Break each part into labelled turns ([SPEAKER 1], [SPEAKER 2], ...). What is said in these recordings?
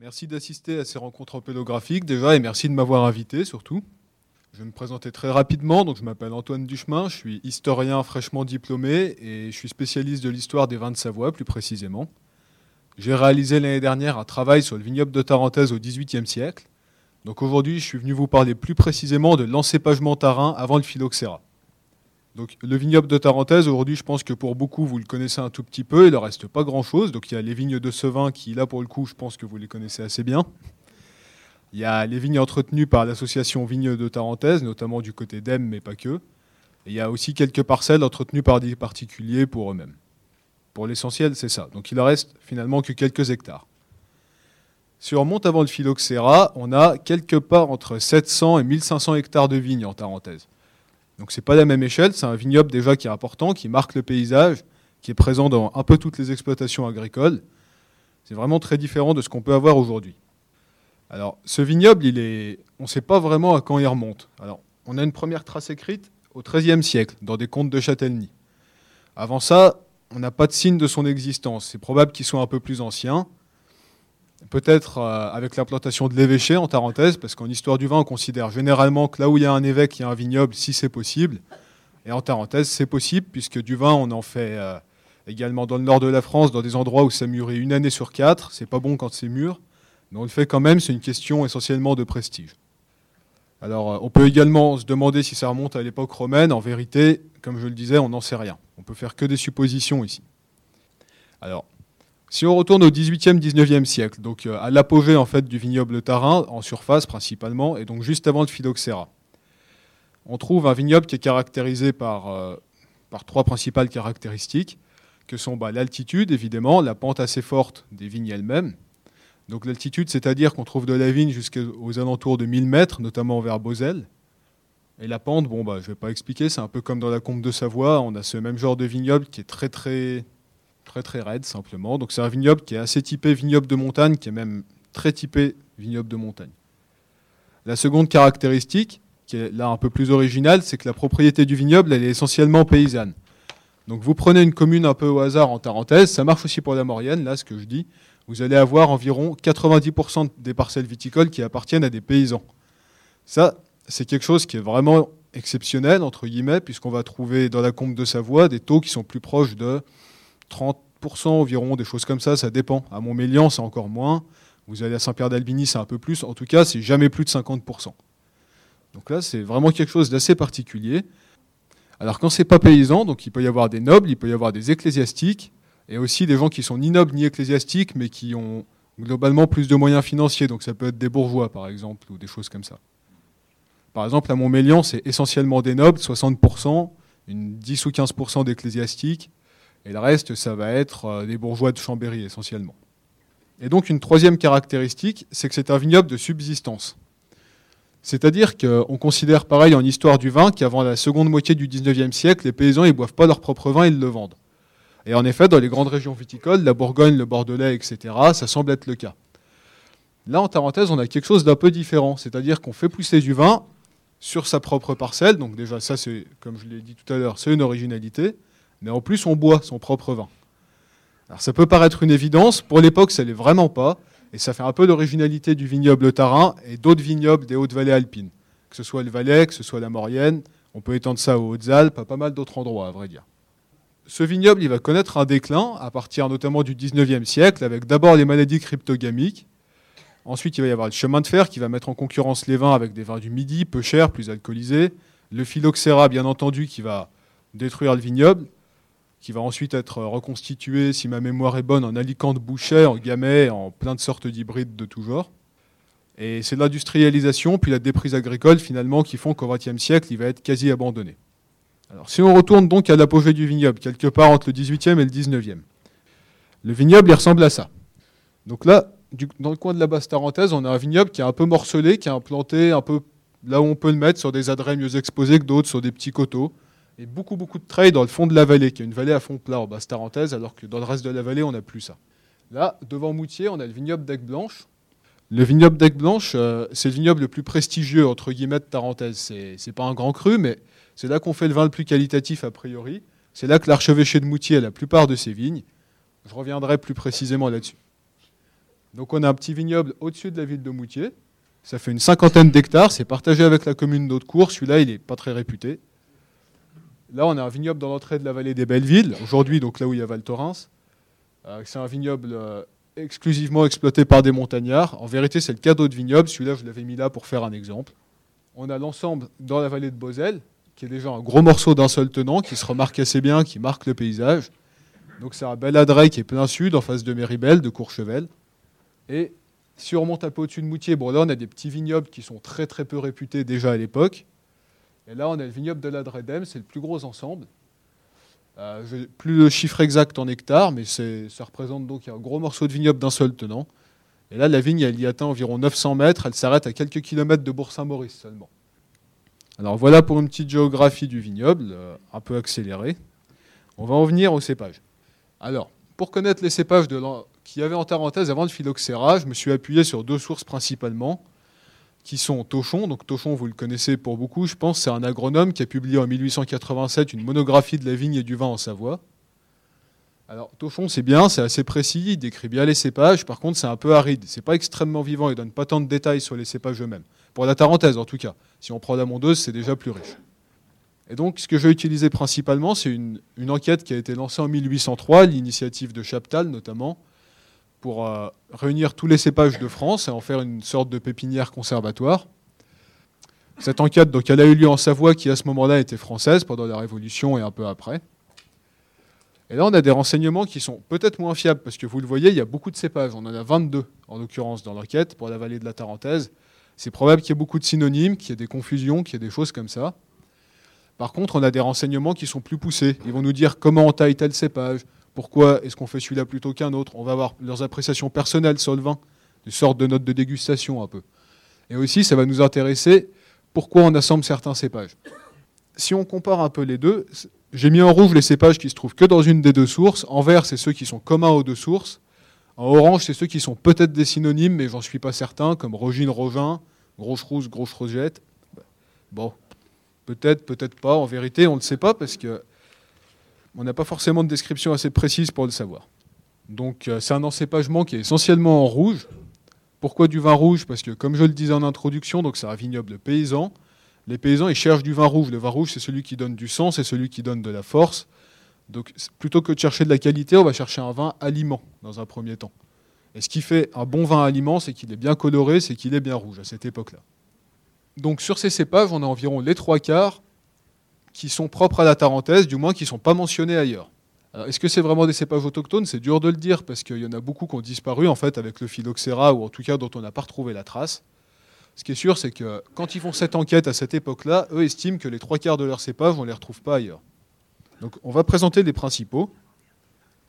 [SPEAKER 1] Merci d'assister à ces rencontres pédographiques déjà et merci de m'avoir invité surtout. Je vais me présenter très rapidement. Donc, je m'appelle Antoine Duchemin, je suis historien fraîchement diplômé et je suis spécialiste de l'histoire des vins de Savoie plus précisément. J'ai réalisé l'année dernière un travail sur le vignoble de Tarentaise au XVIIIe siècle. Donc aujourd'hui, je suis venu vous parler plus précisément de l'encépagement tarin avant le phylloxéra. Donc le vignoble de Tarentaise, aujourd'hui, je pense que pour beaucoup, vous le connaissez un tout petit peu. Il ne reste pas grand-chose. Donc il y a les vignes de Sevin qui, là, pour le coup, je pense que vous les connaissez assez bien. Il y a les vignes entretenues par l'association Vignes de Tarentaise, notamment du côté d'Em, mais pas que. Il y a aussi quelques parcelles entretenues par des particuliers pour eux-mêmes. Pour l'essentiel, c'est ça. Donc il ne reste finalement que quelques hectares. Si on avant le phylloxéra, on a quelque part entre 700 et 1500 hectares de vignes en Tarentaise. Donc c'est pas la même échelle, c'est un vignoble déjà qui est important, qui marque le paysage, qui est présent dans un peu toutes les exploitations agricoles. C'est vraiment très différent de ce qu'on peut avoir aujourd'hui. Alors, ce vignoble, il est, on ne sait pas vraiment à quand il remonte. Alors, on a une première trace écrite au XIIIe siècle, dans des contes de Châtellenie. Avant ça, on n'a pas de signe de son existence. C'est probable qu'il soit un peu plus ancien. Peut-être euh, avec l'implantation de l'évêché en Tarentaise, parce qu'en histoire du vin, on considère généralement que là où il y a un évêque, il y a un vignoble, si c'est possible. Et en Tarentaise, c'est possible, puisque du vin, on en fait euh, également dans le nord de la France, dans des endroits où ça mûrit une année sur quatre. C'est pas bon quand c'est mûr. Mais on le fait quand même, c'est une question essentiellement de prestige. Alors, euh, on peut également se demander si ça remonte à l'époque romaine. En vérité, comme je le disais, on n'en sait rien. On peut faire que des suppositions ici. Alors, si on retourne au 18e, 19e siècle, donc euh, à l'apogée en fait du vignoble tarin, en surface principalement, et donc juste avant le phylloxéra, on trouve un vignoble qui est caractérisé par, euh, par trois principales caractéristiques, que sont bah, l'altitude, évidemment, la pente assez forte des vignes elles-mêmes, donc l'altitude, c'est-à-dire qu'on trouve de la vigne jusqu'aux alentours de 1000 mètres, notamment vers Beauzelle. Et la pente, bon, bah, je ne vais pas expliquer, c'est un peu comme dans la combe de Savoie, on a ce même genre de vignoble qui est très très très très raide simplement. Donc c'est un vignoble qui est assez typé vignoble de montagne, qui est même très typé vignoble de montagne. La seconde caractéristique, qui est là un peu plus originale, c'est que la propriété du vignoble, elle est essentiellement paysanne. Donc vous prenez une commune un peu au hasard en Tarentaise, ça marche aussi pour la Maurienne, là ce que je dis vous allez avoir environ 90% des parcelles viticoles qui appartiennent à des paysans. Ça, c'est quelque chose qui est vraiment exceptionnel, entre guillemets, puisqu'on va trouver dans la combe de Savoie des taux qui sont plus proches de 30% environ, des choses comme ça, ça dépend. À Montmélian, c'est encore moins. Vous allez à Saint-Pierre d'Albigny, c'est un peu plus. En tout cas, c'est jamais plus de 50%. Donc là, c'est vraiment quelque chose d'assez particulier. Alors quand c'est pas paysan, donc il peut y avoir des nobles, il peut y avoir des ecclésiastiques, et aussi des gens qui sont ni nobles ni ecclésiastiques, mais qui ont globalement plus de moyens financiers. Donc ça peut être des bourgeois, par exemple, ou des choses comme ça. Par exemple, à Montmélian, c'est essentiellement des nobles, 60%, une 10 ou 15% d'ecclésiastiques, et le reste, ça va être euh, des bourgeois de Chambéry, essentiellement. Et donc une troisième caractéristique, c'est que c'est un vignoble de subsistance. C'est-à-dire qu'on considère pareil en histoire du vin qu'avant la seconde moitié du 19e siècle, les paysans ne boivent pas leur propre vin, ils le vendent. Et en effet, dans les grandes régions viticoles, la Bourgogne, le Bordelais, etc., ça semble être le cas. Là, en Tarentaise, on a quelque chose d'un peu différent, c'est-à-dire qu'on fait pousser du vin sur sa propre parcelle. Donc déjà, ça, c'est, comme je l'ai dit tout à l'heure, c'est une originalité. Mais en plus, on boit son propre vin. Alors ça peut paraître une évidence, pour l'époque, ça ne l'est vraiment pas. Et ça fait un peu l'originalité du vignoble tarin et d'autres vignobles des Hautes-Vallées alpines. Que ce soit le Valais, que ce soit la Maurienne, on peut étendre ça aux Hautes-Alpes, à pas mal d'autres endroits, à vrai dire ce vignoble il va connaître un déclin à partir notamment du 19e siècle, avec d'abord les maladies cryptogamiques. Ensuite, il va y avoir le chemin de fer qui va mettre en concurrence les vins avec des vins du Midi, peu chers, plus alcoolisés. Le phylloxéra, bien entendu, qui va détruire le vignoble, qui va ensuite être reconstitué, si ma mémoire est bonne, en alicante boucher, en gamay, en plein de sortes d'hybrides de tout genre. Et c'est l'industrialisation, puis la déprise agricole, finalement, qui font qu'au XXe siècle, il va être quasi abandonné. Alors, si on retourne donc à l'apogée du vignoble, quelque part entre le 18e et le 19e, le vignoble, il ressemble à ça. Donc là, dans le coin de la basse Tarentaise, on a un vignoble qui est un peu morcelé, qui est implanté un peu là où on peut le mettre, sur des adrets mieux exposés que d'autres, sur des petits coteaux. Et beaucoup, beaucoup de traits dans le fond de la vallée, qui est une vallée à fond plat en basse Tarentaise, alors que dans le reste de la vallée, on n'a plus ça. Là, devant Moutier, on a le vignoble d'Aigues Blanche. Le vignoble d'Aigues Blanche, euh, c'est le vignoble le plus prestigieux, entre guillemets, de Tarentaise. C'est, c'est pas un grand cru, mais c'est là qu'on fait le vin le plus qualitatif a priori. C'est là que l'archevêché de Moutier a la plupart de ses vignes. Je reviendrai plus précisément là-dessus. Donc on a un petit vignoble au-dessus de la ville de Moutier. Ça fait une cinquantaine d'hectares. C'est partagé avec la commune d'Audecourt. Celui-là, il n'est pas très réputé. Là, on a un vignoble dans l'entrée de la vallée des Bellevilles. Aujourd'hui, donc là où il y a Val Thorens. Euh, c'est un vignoble euh, exclusivement exploité par des montagnards. En vérité, c'est le cadeau de vignoble. Celui-là, je l'avais mis là pour faire un exemple. On a l'ensemble dans la vallée de Boselle, qui est déjà un gros morceau d'un seul tenant, qui se remarque assez bien, qui marque le paysage. Donc c'est un bel adret qui est plein sud, en face de Méribel, de Courchevel. Et si on remonte un peu au-dessus de Moutier, bon là on a des petits vignobles qui sont très très peu réputés déjà à l'époque. Et là on a le vignoble de l'Adredem, c'est le plus gros ensemble. Euh, plus le chiffre exact en hectares, mais ça représente donc un gros morceau de vignoble d'un seul tenant. Et là, la vigne, elle y atteint environ 900 mètres. Elle s'arrête à quelques kilomètres de Bourg-Saint-Maurice seulement. Alors voilà pour une petite géographie du vignoble, euh, un peu accélérée. On va en venir aux cépages. Alors, pour connaître les cépages qu'il y avait en Tarentaise avant le phylloxéra, je me suis appuyé sur deux sources principalement, qui sont Tochon. Donc Tochon, vous le connaissez pour beaucoup, je pense, c'est un agronome qui a publié en 1887 une monographie de la vigne et du vin en Savoie. Alors Tochon, c'est bien, c'est assez précis, il décrit bien les cépages. Par contre, c'est un peu aride. C'est pas extrêmement vivant, il donne pas tant de détails sur les cépages eux-mêmes. Pour la Tarentaise, en tout cas. Si on prend la mondeuse, c'est déjà plus riche. Et donc, ce que je vais utiliser principalement, c'est une, enquête qui a été lancée en 1803, l'initiative de Chaptal notamment, pour euh, réunir tous les cépages de France et en faire une sorte de pépinière conservatoire. Cette enquête, donc, elle a eu lieu en Savoie, qui à ce moment-là était française, pendant la Révolution et un peu après. Et là, on a des renseignements qui sont peut-être moins fiables, parce que vous le voyez, il y a beaucoup de cépages. On en a 22, en l'occurrence, dans l'enquête, pour la vallée de la Tarentaise. C'est probable qu'il y ait beaucoup de synonymes, qu'il y ait des confusions, qu'il y ait des choses comme ça. Par contre, on a des renseignements qui sont plus poussés. Ils vont nous dire comment on taille tel cépage, pourquoi est-ce qu'on fait celui-là plutôt qu'un autre? On va avoir leurs appréciations personnelles sur le vin, des sortes de notes de dégustation un peu. Et aussi, ça va nous intéresser pourquoi on assemble certains cépages. Si on compare un peu les deux, j'ai mis en rouge les cépages qui se trouvent que dans une des deux sources. En vert, c'est ceux qui sont communs aux deux sources. En orange, c'est ceux qui sont peut-être des synonymes, mais j'en suis pas certain, comme Rogine, Rogin, Groche Rousse, Groche Rosette. Bon, peut-être, peut-être pas. En vérité, on ne le sait pas parce que on n'a pas forcément de description assez précise pour le savoir. Donc, euh, c'est un encépagement qui est essentiellement en rouge. Pourquoi du vin rouge? Parce que, comme je le disais en introduction, donc c'est un vignoble paysan. Les paysans, ils cherchent du vin rouge. Le vin rouge, c'est celui qui donne du sang, c'est celui qui donne de la force. Donc, plutôt que de chercher de la qualité, on va chercher un vin aliment dans un premier temps. Et ce qui fait un bon vin aliment, c'est qu'il est bien coloré, c'est qu'il est bien rouge à cette époque-là. Donc, sur ces cépages, on a environ les trois quarts qui sont propres à la Tarentaise, du moins qui ne sont pas mentionnés ailleurs. Est-ce que c'est vraiment des cépages autochtones? C'est dur de le dire parce qu'il y en a beaucoup qui ont disparu en fait avec le phylloxéra ou en tout cas dont on n'a pas retrouvé la trace. Ce qui est sûr, c'est que quand ils font cette enquête à cette époque-là, eux estiment que les trois quarts de leurs cépages, on ne les retrouve pas ailleurs. Donc on va présenter les principaux.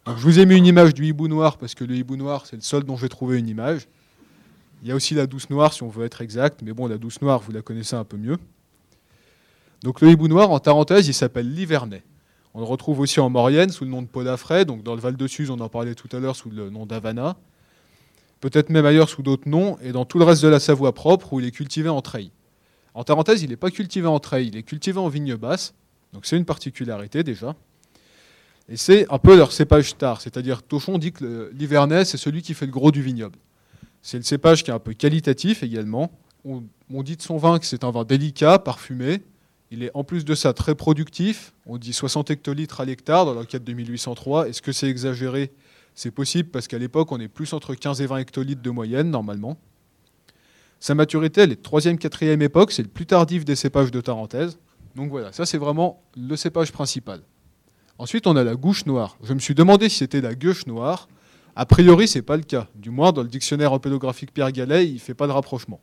[SPEAKER 1] je vous ai mis une image du hibou noir parce que le hibou noir, c'est le seul dont j'ai trouvé une image. Il y a aussi la douce noire si on veut être exact, mais bon, la douce noire, vous la connaissez un peu mieux. Donc le hibou noir, en Tarentaise, il s'appelle l'Hivernais. On le retrouve aussi en Maurienne sous le nom de Podafray, donc dans le Val de Suse, on en parlait tout à l'heure sous le nom d'Havana. Peut-être même ailleurs sous d'autres noms, et dans tout le reste de la Savoie propre où il est cultivé en treille. En Tarentaise, il n'est pas cultivé en treille, il est cultivé en vigne basse, donc c'est une particularité déjà. Et c'est un peu leur cépage star, c'est-à-dire Tochon dit que l'Hivernais, c'est celui qui fait le gros du vignoble. C'est le cépage qui est un peu qualitatif également. On dit de son vin que c'est un vin délicat, parfumé, il est en plus de ça très productif. On dit 60 hectolitres à l'hectare dans l'enquête de 1803. Est-ce que c'est exagéré? C'est possible parce qu'à l'époque, on est plus entre 15 et 20 hectolitres de moyenne normalement. Sa maturité, elle est troisième, quatrième époque. C'est le plus tardif des cépages de Tarentaise. Donc voilà, ça c'est vraiment le cépage principal. Ensuite, on a la gouche noire. Je me suis demandé si c'était la gueuche noire. A priori, ce n'est pas le cas. Du moins, dans le dictionnaire empédographique Pierre Gallet, il ne fait pas de rapprochement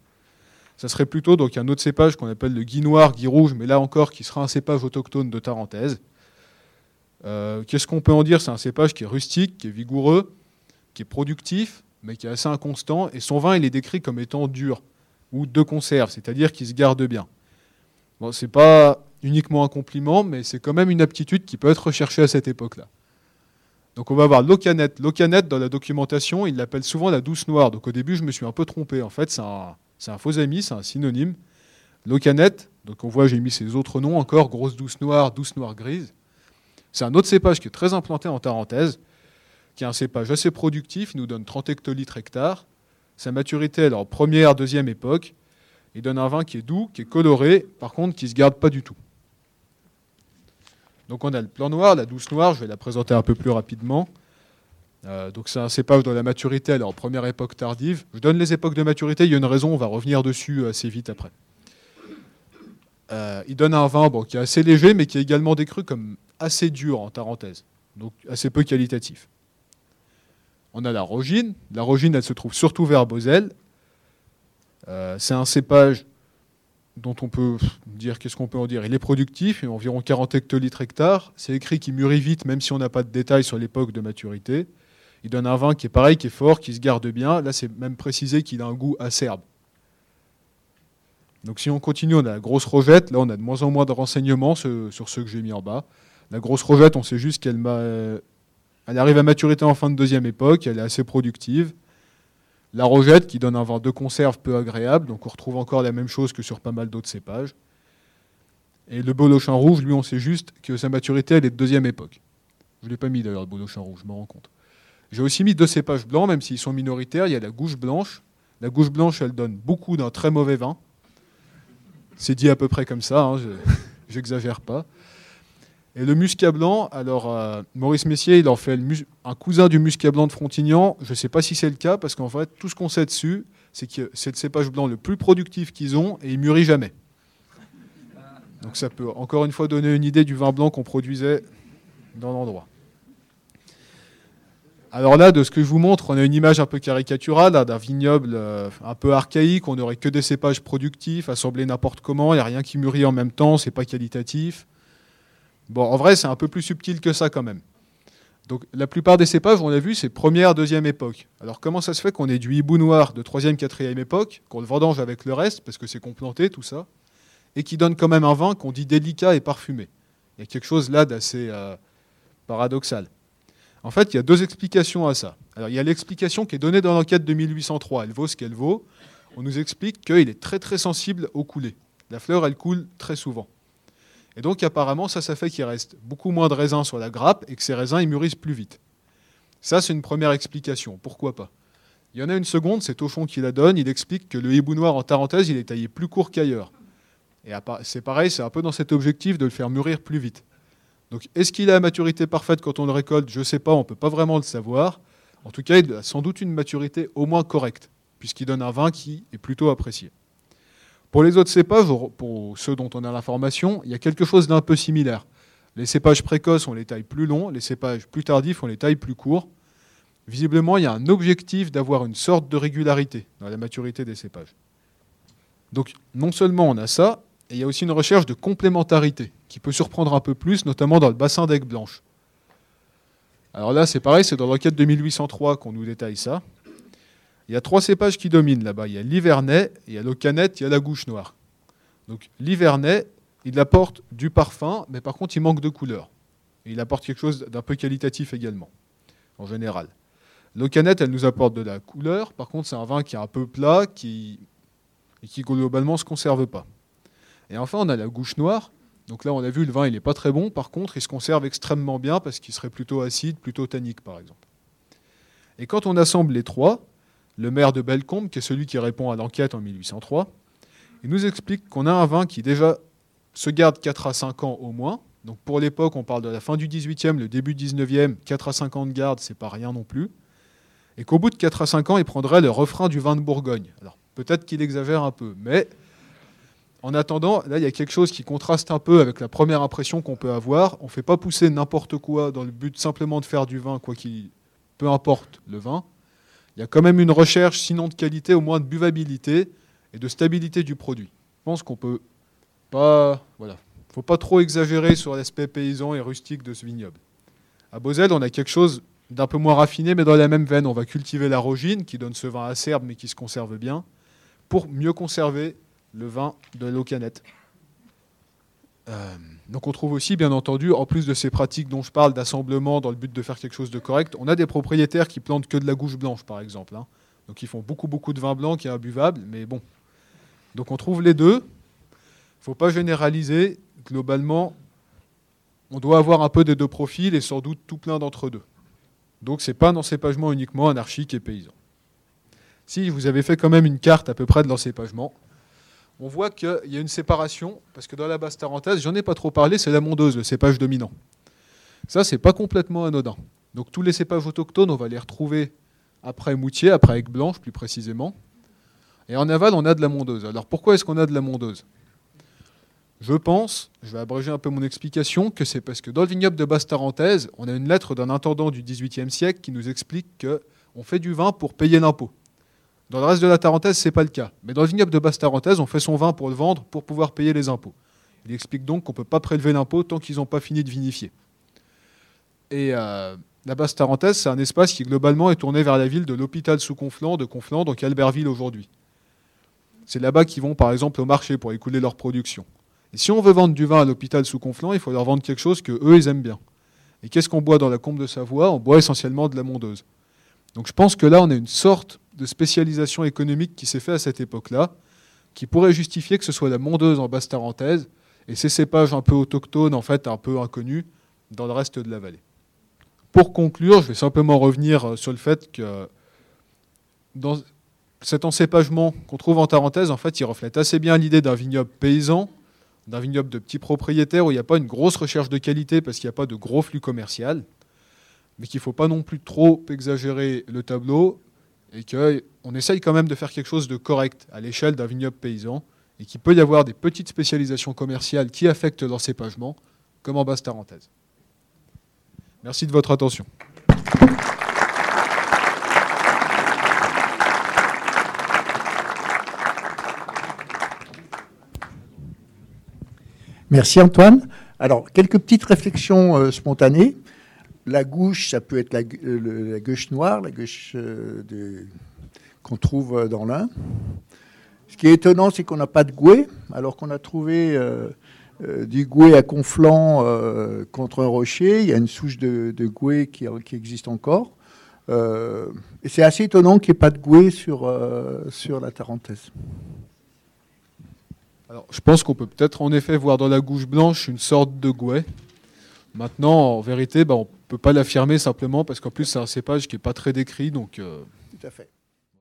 [SPEAKER 1] ça serait plutôt donc un autre cépage qu'on appelle le gui noir, gui rouge, mais là encore qui sera un cépage autochtone de Tarentaise. Euh, qu'est-ce qu'on peut en dire? C'est un cépage qui est rustique, qui est vigoureux, qui est productif, mais qui est assez inconstant, et son vin il est décrit comme étant dur ou de conserve, c'est-à-dire qu'il se garde bien. Bon, c'est pas uniquement un compliment, mais c'est quand même une aptitude qui peut être recherchée à cette époque-là. Donc on va voir l'ocanette. L'ocanette, dans la documentation, il l'appelle souvent la douce noire. Donc au début, je me suis un peu trompé. En fait, c'est un, c'est un faux ami, c'est un synonyme. L'ocanette, donc on voit, j'ai mis ses autres noms encore, grosse douce noire, douce noire grise. C'est un autre cépage qui est très implanté en Tarentaise, qui est un cépage assez productif, il nous donne 30 hectolitres hectares. sa maturité est en première, deuxième époque. Il donne un vin qui est doux, qui est coloré, par contre qui ne se garde pas du tout. Donc on a le plan noir, la douce noire, je vais la présenter un peu plus rapidement. Euh, donc c'est un cépage dont la maturité en première époque tardive. Je donne les époques de maturité, il y a une raison, on va revenir dessus assez vite après. Euh, il donne un vin qui est assez léger, mais qui est également décru comme assez dur en Tarentaise, donc assez peu qualitatif. On a la rogine. La rogine, elle se trouve surtout vers Bosel. Euh, c'est un cépage dont on peut dire, qu'est-ce qu'on peut en dire? Il est productif, il environ 40 hectolitres hectares. C'est écrit qu'il mûrit vite, même si on n'a pas de détails sur l'époque de maturité. Il donne un vin qui est pareil, qui est fort, qui se garde bien. Là, c'est même précisé qu'il a un goût acerbe. Donc si on continue, on a la grosse rojette. Là, on a de moins en moins de renseignements sur ceux que j'ai mis en bas. La grosse rojette, on sait juste qu'elle elle arrive à maturité en fin de deuxième époque, elle est assez productive. La rojette qui donne un vin de conserve peu agréable, donc on retrouve encore la même chose que sur pas mal d'autres cépages. Et le bolochin rouge, lui, on sait juste que sa maturité, elle est de deuxième époque. Je ne l'ai pas mis d'ailleurs, le bolochin rouge, je me rends compte. J'ai aussi mis deux cépages blancs, même s'ils sont minoritaires. Il y a la gouche blanche. La gouche blanche, elle donne beaucoup d'un très mauvais vin. C'est dit à peu près comme ça, hein, je n'exagère pas. Et le muscat blanc, alors euh, Maurice Messier, il en fait un cousin du muscat blanc de Frontignan. Je ne sais pas si c'est le cas, parce qu'en fait, tout ce qu'on sait dessus, c'est que c'est le cépage blanc le plus productif qu'ils ont et il mûrit jamais. Donc ça peut encore une fois donner une idée du vin blanc qu'on produisait dans l'endroit. Alors là, de ce que je vous montre, on a une image un peu caricaturale d'un vignoble euh, un peu archaïque. On n'aurait que des cépages productifs, assemblés n'importe comment. Il n'y a rien qui mûrit en même temps, c'est pas qualitatif. Bon, en vrai, c'est un peu plus subtil que ça quand même. Donc la plupart des cépages, on l'a vu, c'est première, deuxième époque. Alors comment ça se fait qu'on ait du hibou noir de troisième, quatrième époque, qu'on le vendange avec le reste, parce que c'est complanté, tout ça, et qui donne quand même un vin qu'on dit délicat et parfumé? Il y a quelque chose là d'assez euh, paradoxal. En fait, il y a deux explications à ça. Alors, il y a l'explication qui est donnée dans l'enquête de 1803. Elle vaut ce qu'elle vaut. On nous explique qu'il est très très sensible au coulé. La fleur, elle coule très souvent. Et donc, apparemment, ça, ça fait qu'il reste beaucoup moins de raisins sur la grappe et que ces raisins, ils mûrissent plus vite. Ça, c'est une première explication. Pourquoi pas? Il y en a une seconde, c'est Tochon qui la donne. Il explique que le hibou noir, en Tarentaise, il est taillé plus court qu'ailleurs. Et c'est pareil, c'est un peu dans cet objectif de le faire mûrir plus vite. Donc est-ce qu'il a la maturité parfaite quand on le récolte? Je ne sais pas, on ne peut pas vraiment le savoir. En tout cas, il a sans doute une maturité au moins correcte, puisqu'il donne un vin qui est plutôt apprécié. Pour les autres cépages, pour ceux dont on a l'information, il y a quelque chose d'un peu similaire. Les cépages précoces, on les taille plus longs, les cépages plus tardifs, on les taille plus courts. Visiblement, il y a un objectif d'avoir une sorte de régularité dans la maturité des cépages. Donc non seulement on a ça, et il y a aussi une recherche de complémentarité qui peut surprendre un peu plus, notamment dans le bassin d'Aigues Blanches. Alors là, c'est pareil, c'est dans l'enquête de 1803 qu'on nous détaille ça. Il y a trois cépages qui dominent là-bas. Il y a l'Hivernais, il y a l'Ocanette, il y a la Gouche Noire. Donc l'Hivernais, il apporte du parfum, mais par contre, il manque de couleur. il apporte quelque chose d'un peu qualitatif également, en général. L'Ocanette, elle nous apporte de la couleur. Par contre, c'est un vin qui est un peu plat qui, et qui globalement ne se conserve pas. Et enfin, on a la gouche noire. Donc là, on a vu, le vin, il n'est pas très bon. Par contre, il se conserve extrêmement bien parce qu'il serait plutôt acide, plutôt tannique, par exemple. Et quand on assemble les trois, le maire de Bellecombe, qui est celui qui répond à l'enquête en 1803, il nous explique qu'on a un vin qui déjà se garde 4 à 5 ans au moins. Donc pour l'époque, on parle de la fin du 18e, le début du 19e, 4 à 5 ans de garde, c'est pas rien non plus. Et qu'au bout de 4 à 5 ans, il prendrait le refrain du vin de Bourgogne. Alors peut-être qu'il exagère un peu, mais en attendant, là, il y a quelque chose qui contraste un peu avec la première impression qu'on peut avoir. On ne fait pas pousser n'importe quoi dans le but simplement de faire du vin, quoi qu'il, peu importe le vin. Il y a quand même une recherche, sinon de qualité, au moins de buvabilité et de stabilité du produit. Je pense qu'on peut pas, voilà, faut pas trop exagérer sur l'aspect paysan et rustique de ce vignoble. À Bosel, on a quelque chose d'un peu moins raffiné, mais dans la même veine. On va cultiver la rogine, qui donne ce vin acerbe, mais qui se conserve bien, pour mieux conserver le vin de l'eau canette. Euh, donc on trouve aussi, bien entendu, en plus de ces pratiques dont je parle d'assemblement dans le but de faire quelque chose de correct, on a des propriétaires qui plantent que de la gouche blanche, par exemple. Hein. Donc ils font beaucoup, beaucoup de vin blanc qui est imbuvable, mais bon. Donc on trouve les deux. Il ne faut pas généraliser. Globalement, on doit avoir un peu des deux profils et sans doute tout plein d'entre deux. Donc ce n'est pas un encépagement uniquement anarchique et paysan. si vous avez fait quand même une carte à peu près de l'encépagement, on voit qu'il y a une séparation, parce que dans la basse tarentaise, j'en ai pas trop parlé, c'est la mondeuse, le cépage dominant. Ça, c'est pas complètement anodin. Donc tous les cépages autochtones, on va les retrouver après Moutier, après Aigues Blanche plus précisément. Et en aval, on a de la mondeuse. Alors pourquoi est-ce qu'on a de la mondeuse Je pense, je vais abréger un peu mon explication, que c'est parce que dans le vignoble de basse tarentaise, on a une lettre d'un intendant du XVIIIe siècle qui nous explique qu'on fait du vin pour payer l'impôt. Dans le reste de la Tarentaise, ce n'est pas le cas. Mais dans le vignoble de basse Tarentaise, on fait son vin pour le vendre, pour pouvoir payer les impôts. Il explique donc qu'on ne peut pas prélever l'impôt tant qu'ils n'ont pas fini de vinifier. Et euh, la basse Tarentaise, c'est un espace qui globalement est tourné vers la ville de l'hôpital sous Conflans, de Conflans, donc Albertville aujourd'hui. C'est là-bas qu'ils vont par exemple au marché pour écouler leur production. Et si on veut vendre du vin à l'hôpital sous Conflans, il faut leur vendre quelque chose que eux ils aiment bien. Et qu'est-ce qu'on boit dans la Combe de Savoie? On boit essentiellement de la mondeuse. Donc je pense que là, on a une sorte de spécialisation économique qui s'est fait à cette époque-là, qui pourrait justifier que ce soit la mondeuse en basse tarentaise et ces cépages un peu autochtones, en fait un peu inconnus, dans le reste de la vallée. Pour conclure, je vais simplement revenir euh, sur le fait que dans cet encépagement qu'on trouve en Tarentaise, en fait, il reflète assez bien l'idée d'un vignoble paysan, d'un vignoble de petits propriétaires où il n'y a pas une grosse recherche de qualité parce qu'il n'y a pas de gros flux commercial, mais qu'il ne faut pas non plus trop exagérer le tableau et qu'on essaye quand même de faire quelque chose de correct à l'échelle d'un vignoble paysan et qu'il peut y avoir des petites spécialisations commerciales qui affectent l'encépagement, comme en basse tarentaise. Merci de votre attention.
[SPEAKER 2] Merci Antoine. Alors, quelques petites réflexions euh, spontanées. La gouche, ça peut être la, euh, gauche noire, la gauche euh, qu'on trouve dans l'Ain. Ce qui est étonnant, c'est qu'on n'a pas de gouet, alors qu'on a trouvé du gouet à Conflans contre un rocher. Il y a une souche de, gouet qui, existe encore. et c'est assez étonnant qu'il n'y ait pas de gouet sur, sur la Tarentaise
[SPEAKER 1] je pense qu'on peut peut-être en effet voir dans la gouche blanche une sorte de gouet. Maintenant, en vérité, bah, on ne peut pas l'affirmer simplement parce qu'en plus, c'est un cépage qui n'est pas très décrit. Donc,
[SPEAKER 2] euh, Tout à fait.